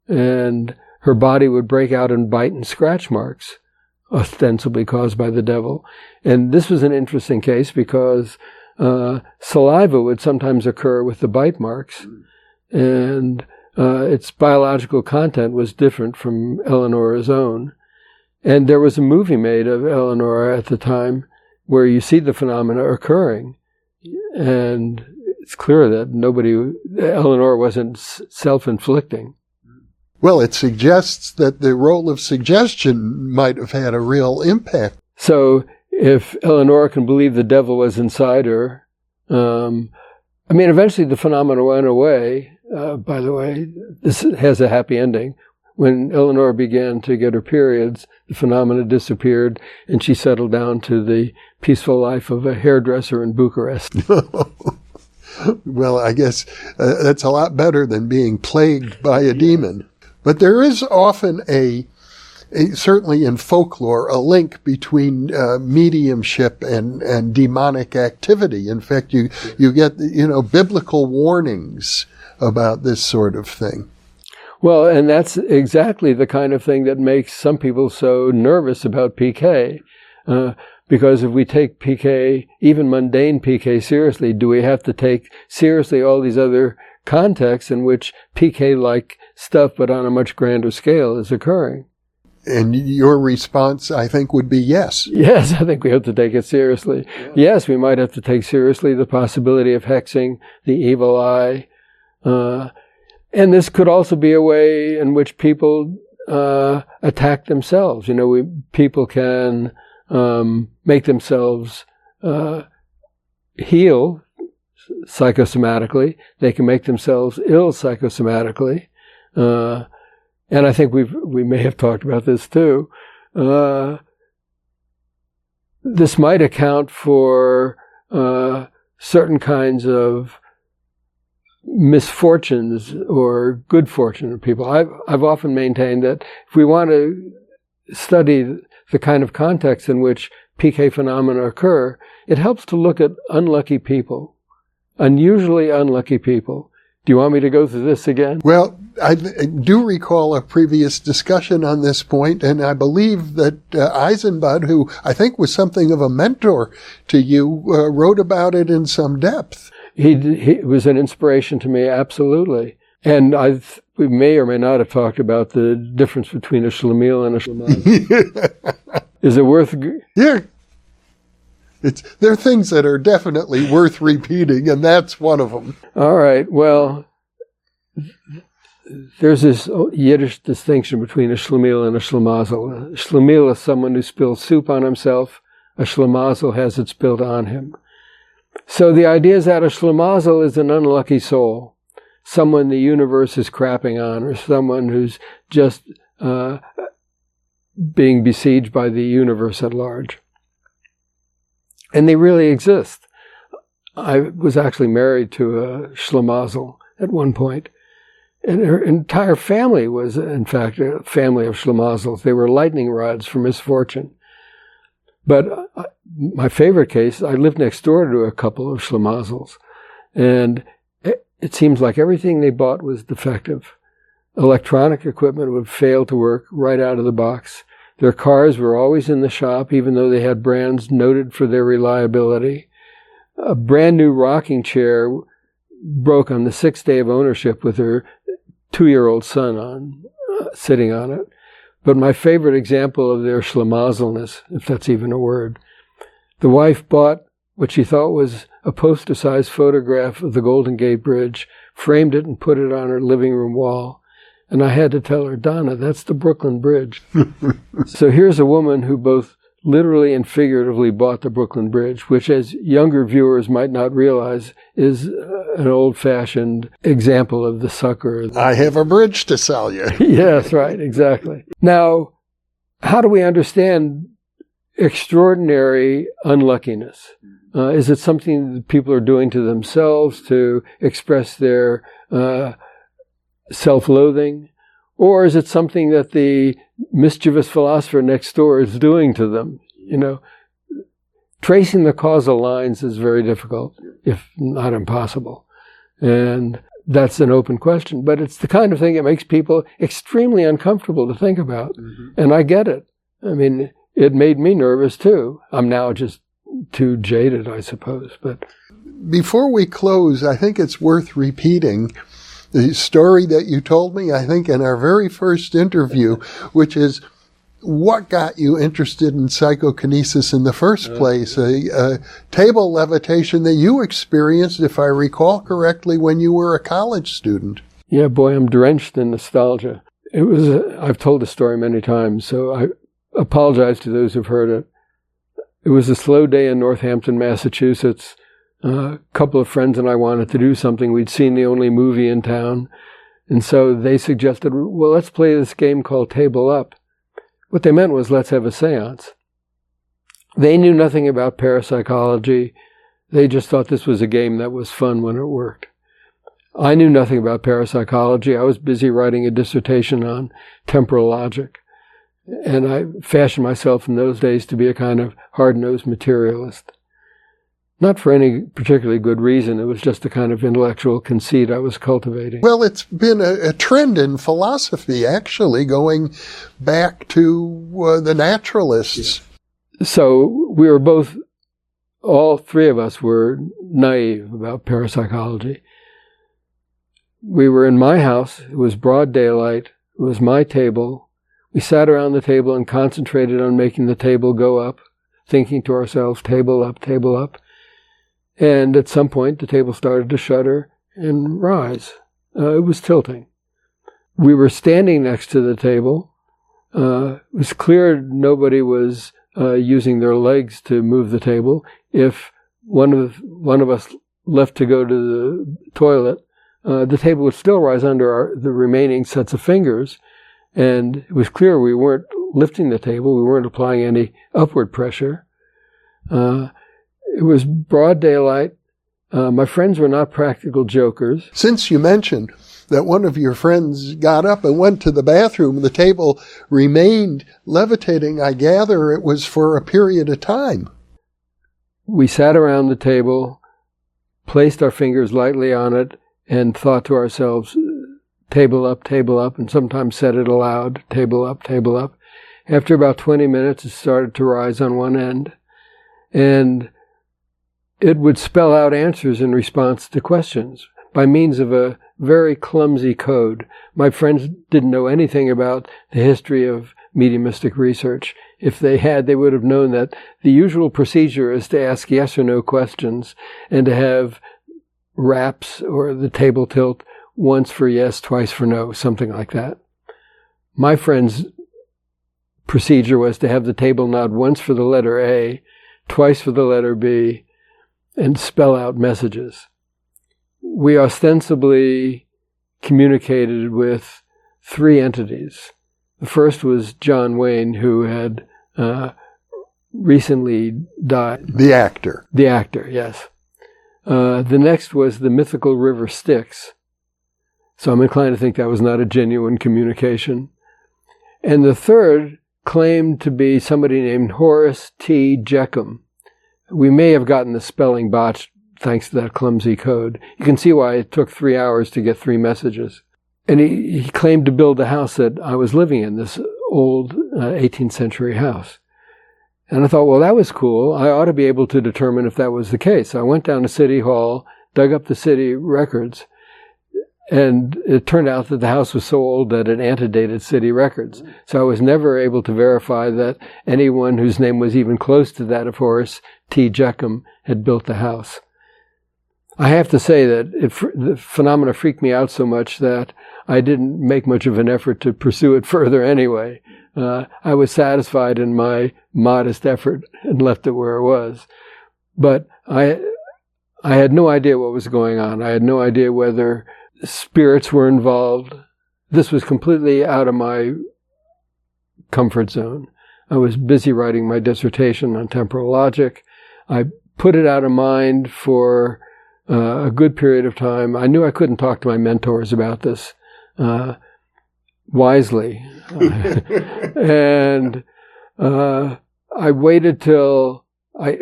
Speaker 3: and her body would break out in bite and scratch marks, ostensibly caused by the devil. And this was an interesting case because uh, saliva would sometimes occur with the bite marks, and uh, its biological content was different from Eleanor's own. And there was a movie made of Eleanor at the time where you see the phenomena occurring. And it's clear that nobody, Eleanor wasn't self inflicting.
Speaker 1: Well, it suggests that the role of suggestion might have had a real impact.
Speaker 3: So if Eleanor can believe the devil was inside her, um, I mean, eventually the phenomena went away. Uh, by the way, this has a happy ending when Eleanor began to get her periods, the phenomena disappeared and she settled down to the peaceful life of a hairdresser in Bucharest. [LAUGHS]
Speaker 1: well, I guess uh, that's a lot better than being plagued by a demon. But there is often a, a certainly in folklore, a link between uh, mediumship and, and demonic activity. In fact, you, you get, you know, biblical warnings about this sort of thing.
Speaker 3: Well, and that's exactly the kind of thing that makes some people so nervous about PK. Uh, because if we take PK, even mundane PK seriously, do we have to take seriously all these other contexts in which PK like stuff, but on a much grander scale, is occurring?
Speaker 1: And your response, I think, would be yes. [LAUGHS]
Speaker 3: Yes, I think we have to take it seriously. Yeah. Yes, we might have to take seriously the possibility of hexing, the evil eye, uh, and this could also be a way in which people uh, attack themselves. You know, we, people can um, make themselves uh, heal psychosomatically. They can make themselves ill psychosomatically. Uh, and I think we we may have talked about this too. Uh, this might account for uh, certain kinds of misfortunes or good fortune of people. I've I've often maintained that if we want to study the kind of context in which PK phenomena occur, it helps to look at unlucky people, unusually unlucky people. Do you want me to go through this again?
Speaker 1: Well, I do recall a previous discussion on this point, and I believe that uh, Eisenbud, who I think was something of a mentor to you, uh, wrote about it in some depth.
Speaker 3: He, he was an inspiration to me, absolutely. And I we may or may not have talked about the difference between a schlemiel and a schlemazel. [LAUGHS] Is it worth?
Speaker 1: Yeah. It's, there are things that are definitely worth repeating, and that's one of them.
Speaker 3: All right. Well, there's this Yiddish distinction between a schlemiel and a schlemazel. A schlemiel is someone who spills soup on himself. A schlemazel has it spilled on him. So the idea is that a schlemazel is an unlucky soul, someone the universe is crapping on, or someone who's just uh, being besieged by the universe at large. And they really exist. I was actually married to a schlemazel at one point, and her entire family was, in fact, a family of schlemazels. They were lightning rods for misfortune. But uh, my favorite case, I lived next door to a couple of schlemazels, and it, it seems like everything they bought was defective. Electronic equipment would fail to work right out of the box. Their cars were always in the shop, even though they had brands noted for their reliability. A brand new rocking chair broke on the sixth day of ownership with her two year old son on, uh, sitting on it. But my favorite example of their schlemazelness, if that's even a word, the wife bought what she thought was a poster sized photograph of the Golden Gate Bridge, framed it, and put it on her living room wall. And I had to tell her, Donna, that's the Brooklyn Bridge. [LAUGHS] so here's a woman who both literally and figuratively bought the Brooklyn Bridge, which, as younger viewers might not realize, is uh, an old fashioned example of the sucker.
Speaker 1: I have a bridge to sell you. [LAUGHS]
Speaker 3: yes, right, exactly. Now, how do we understand extraordinary unluckiness? Uh, is it something that people are doing to themselves to express their uh, self loathing? Or is it something that the mischievous philosopher next door is doing to them? You know, tracing the causal lines is very difficult, if not impossible. And that's an open question, but it's the kind of thing that makes people extremely uncomfortable to think about. Mm-hmm. And I get it. I mean, it made me nervous too. I'm now just too jaded, I suppose, but.
Speaker 1: Before we close, I think it's worth repeating the story that you told me, I think, in our very first interview, which is what got you interested in psychokinesis in the first place? A, a, table levitation that you experienced, if I recall correctly, when you were a college student.
Speaker 3: Yeah, boy, I'm drenched in nostalgia. It was, i I've told the story many times, so I apologize to those who've heard it. It was a slow day in Northampton, Massachusetts a couple of friends and I wanted to do something. We'd seen the only movie in town. And so they suggested, well, let's play this game called Table Up. What they meant was, let's have a seance. They knew nothing about parapsychology. They just thought this was a game that was fun when it worked. I knew nothing about parapsychology. I was busy writing a dissertation on temporal logic. And I fashioned myself in those days to be a kind of hard nosed materialist. Not for any particularly good reason. It was just the kind of intellectual conceit I was cultivating.
Speaker 1: Well, it's been a, a trend in philosophy, actually, going back to uh, the naturalists.
Speaker 3: So we were both, all three of us were naive about parapsychology. We were in my house. It was broad daylight. It was my table. We sat around the table and concentrated on making the table go up, thinking to ourselves, table up, table up. And at some point, the table started to shudder and rise. Uh, it was tilting. We were standing next to the table. Uh, it was clear nobody was uh, using their legs to move the table. If one of one of us left to go to the toilet, uh, the table would still rise under our, the remaining sets of fingers. And it was clear we weren't lifting the table, we weren't applying any upward pressure. Uh, it was broad daylight. Uh, my friends were not practical jokers.
Speaker 1: Since you mentioned that one of your friends got up and went to the bathroom, the table remained levitating, I gather it was for a period of time.
Speaker 3: We sat around the table, placed our fingers lightly on it, and thought to ourselves, table up, table up, and sometimes said it aloud, table up, table up. After about 20 minutes, it started to rise on one end. And it would spell out answers in response to questions by means of a very clumsy code. My friends didn't know anything about the history of mediumistic research. If they had, they would have known that the usual procedure is to ask yes or no questions and to have raps or the table tilt once for yes, twice for no, something like that. My friend's procedure was to have the table nod once for the letter A, twice for the letter B, and spell out messages. We ostensibly communicated with three entities. The first was John Wayne, who had uh, recently died.
Speaker 1: The actor.
Speaker 3: The actor, yes. Uh, the next was the mythical river Styx. So I'm inclined to think that was not a genuine communication. And the third claimed to be somebody named Horace T. Jeckham, we may have gotten the spelling botched thanks to that clumsy code. You can see why it took three hours to get three messages. And he, he claimed to build the house that I was living in, this old uh, 18th century house. And I thought, well, that was cool. I ought to be able to determine if that was the case. I went down to City Hall, dug up the city records, and it turned out that the house was so old that it antedated city records. So I was never able to verify that anyone whose name was even close to that of Horace T. Jeckham had built the house. I have to say that it, the phenomena freaked me out so much that I didn't make much of an effort to pursue it [LAUGHS] further anyway. Uh, I was satisfied in my modest effort and left it where it was. But I, I had no idea what was going on. I had no idea whether spirits were involved. This was completely out of my comfort zone. I was busy writing my dissertation on temporal logic. I put it out of mind for uh, a good period of time. I knew I couldn't talk to my mentors about this uh, wisely. [LAUGHS] and uh, I waited till I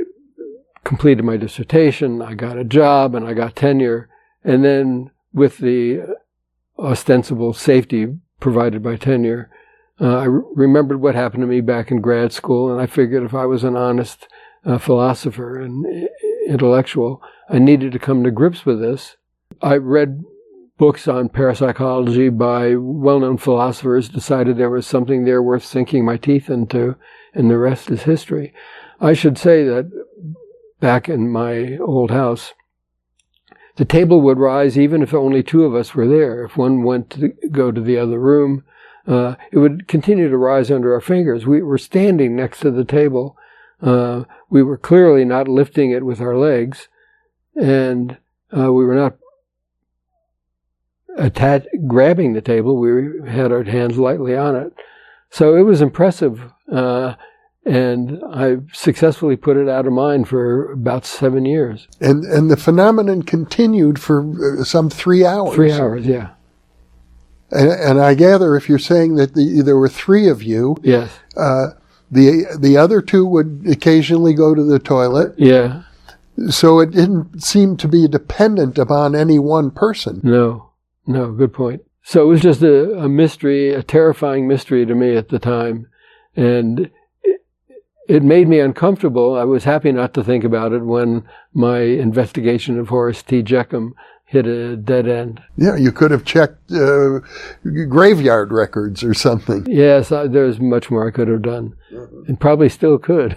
Speaker 3: completed my dissertation, I got a job, and I got tenure. And then with the ostensible safety provided by tenure. Uh, I re- remembered what happened to me back in grad school, and I figured if I was an honest uh, philosopher and intellectual, I needed to come to grips with this. I read books on parapsychology by well-known philosophers, decided there was something there worth sinking my teeth into, and the rest is history. I should say that back in my old house, the table would rise even if only two of us were there. If one went to go to the other room, uh, it would continue to rise under our fingers. We were standing next to the table. Uh, we were clearly not lifting it with our legs, and uh, we were not attached, grabbing the table. We had our hands lightly on it. So it was impressive. Uh, and I successfully put it out of mind for about seven years.
Speaker 1: And and the phenomenon continued for uh, some three hours.
Speaker 3: Three hours, yeah.
Speaker 1: And, and I gather if you're saying that the, there were three of you,
Speaker 3: yes,
Speaker 1: uh, the the other two would occasionally go to the toilet.
Speaker 3: Yeah.
Speaker 1: So it didn't seem to be dependent upon any one person.
Speaker 3: No, no, good point. So it was just a, a mystery, a terrifying mystery to me at the time, and it made me uncomfortable. I was happy not to think about it when my investigation of Horace T. Jeckham hit a dead end.
Speaker 1: Yeah, you could have checked uh, graveyard records or something. [LAUGHS]
Speaker 3: Yes, I, there's much more I could have done, and probably still could.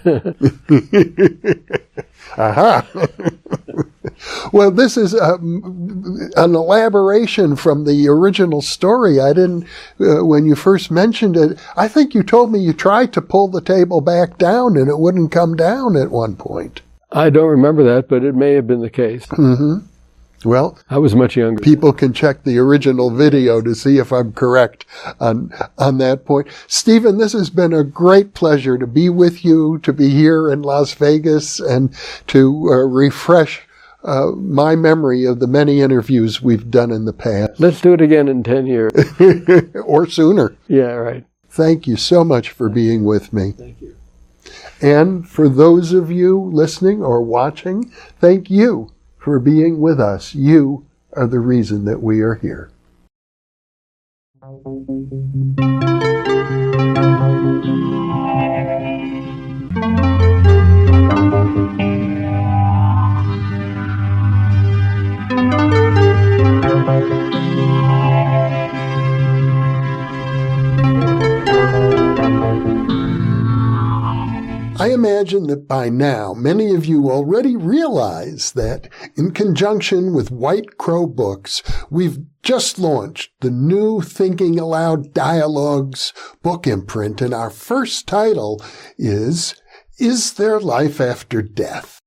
Speaker 1: Aha. [LAUGHS] [LAUGHS] well, this is a, an elaboration from the original story. I didn't, uh, when you first mentioned it, I think you told me you tried to pull the table back down and it wouldn't come down at one point.
Speaker 3: I don't remember that, but it may have been the case.
Speaker 1: Mm-hmm. Well,
Speaker 3: I was much younger.
Speaker 1: People can check the original video to see if I'm correct on on that point. Stephen, this has been a great pleasure to be with you, to be here in Las Vegas, and to uh, refresh uh, my memory of the many interviews we've done in the past.
Speaker 3: Let's do it again in 10 years. [LAUGHS]
Speaker 1: or sooner.
Speaker 3: Yeah, right.
Speaker 1: Thank you so much for being with me.
Speaker 3: Thank you.
Speaker 1: And for those of you listening or watching, thank you for being with us. You are the reason that we are here. I imagine that by now many of you already realize that in conjunction with White Crow Books, we've just launched the new Thinking Allowed Dialogues book imprint and our first title is Is There Life After Death?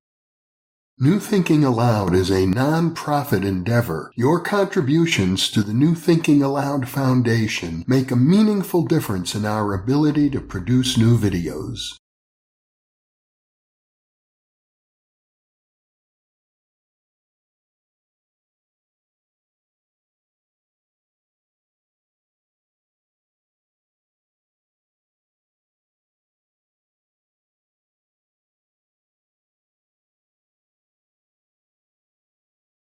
Speaker 1: New Thinking Allowed is a non-profit endeavor. Your contributions to the New Thinking Allowed Foundation make a meaningful difference in our ability to produce new videos.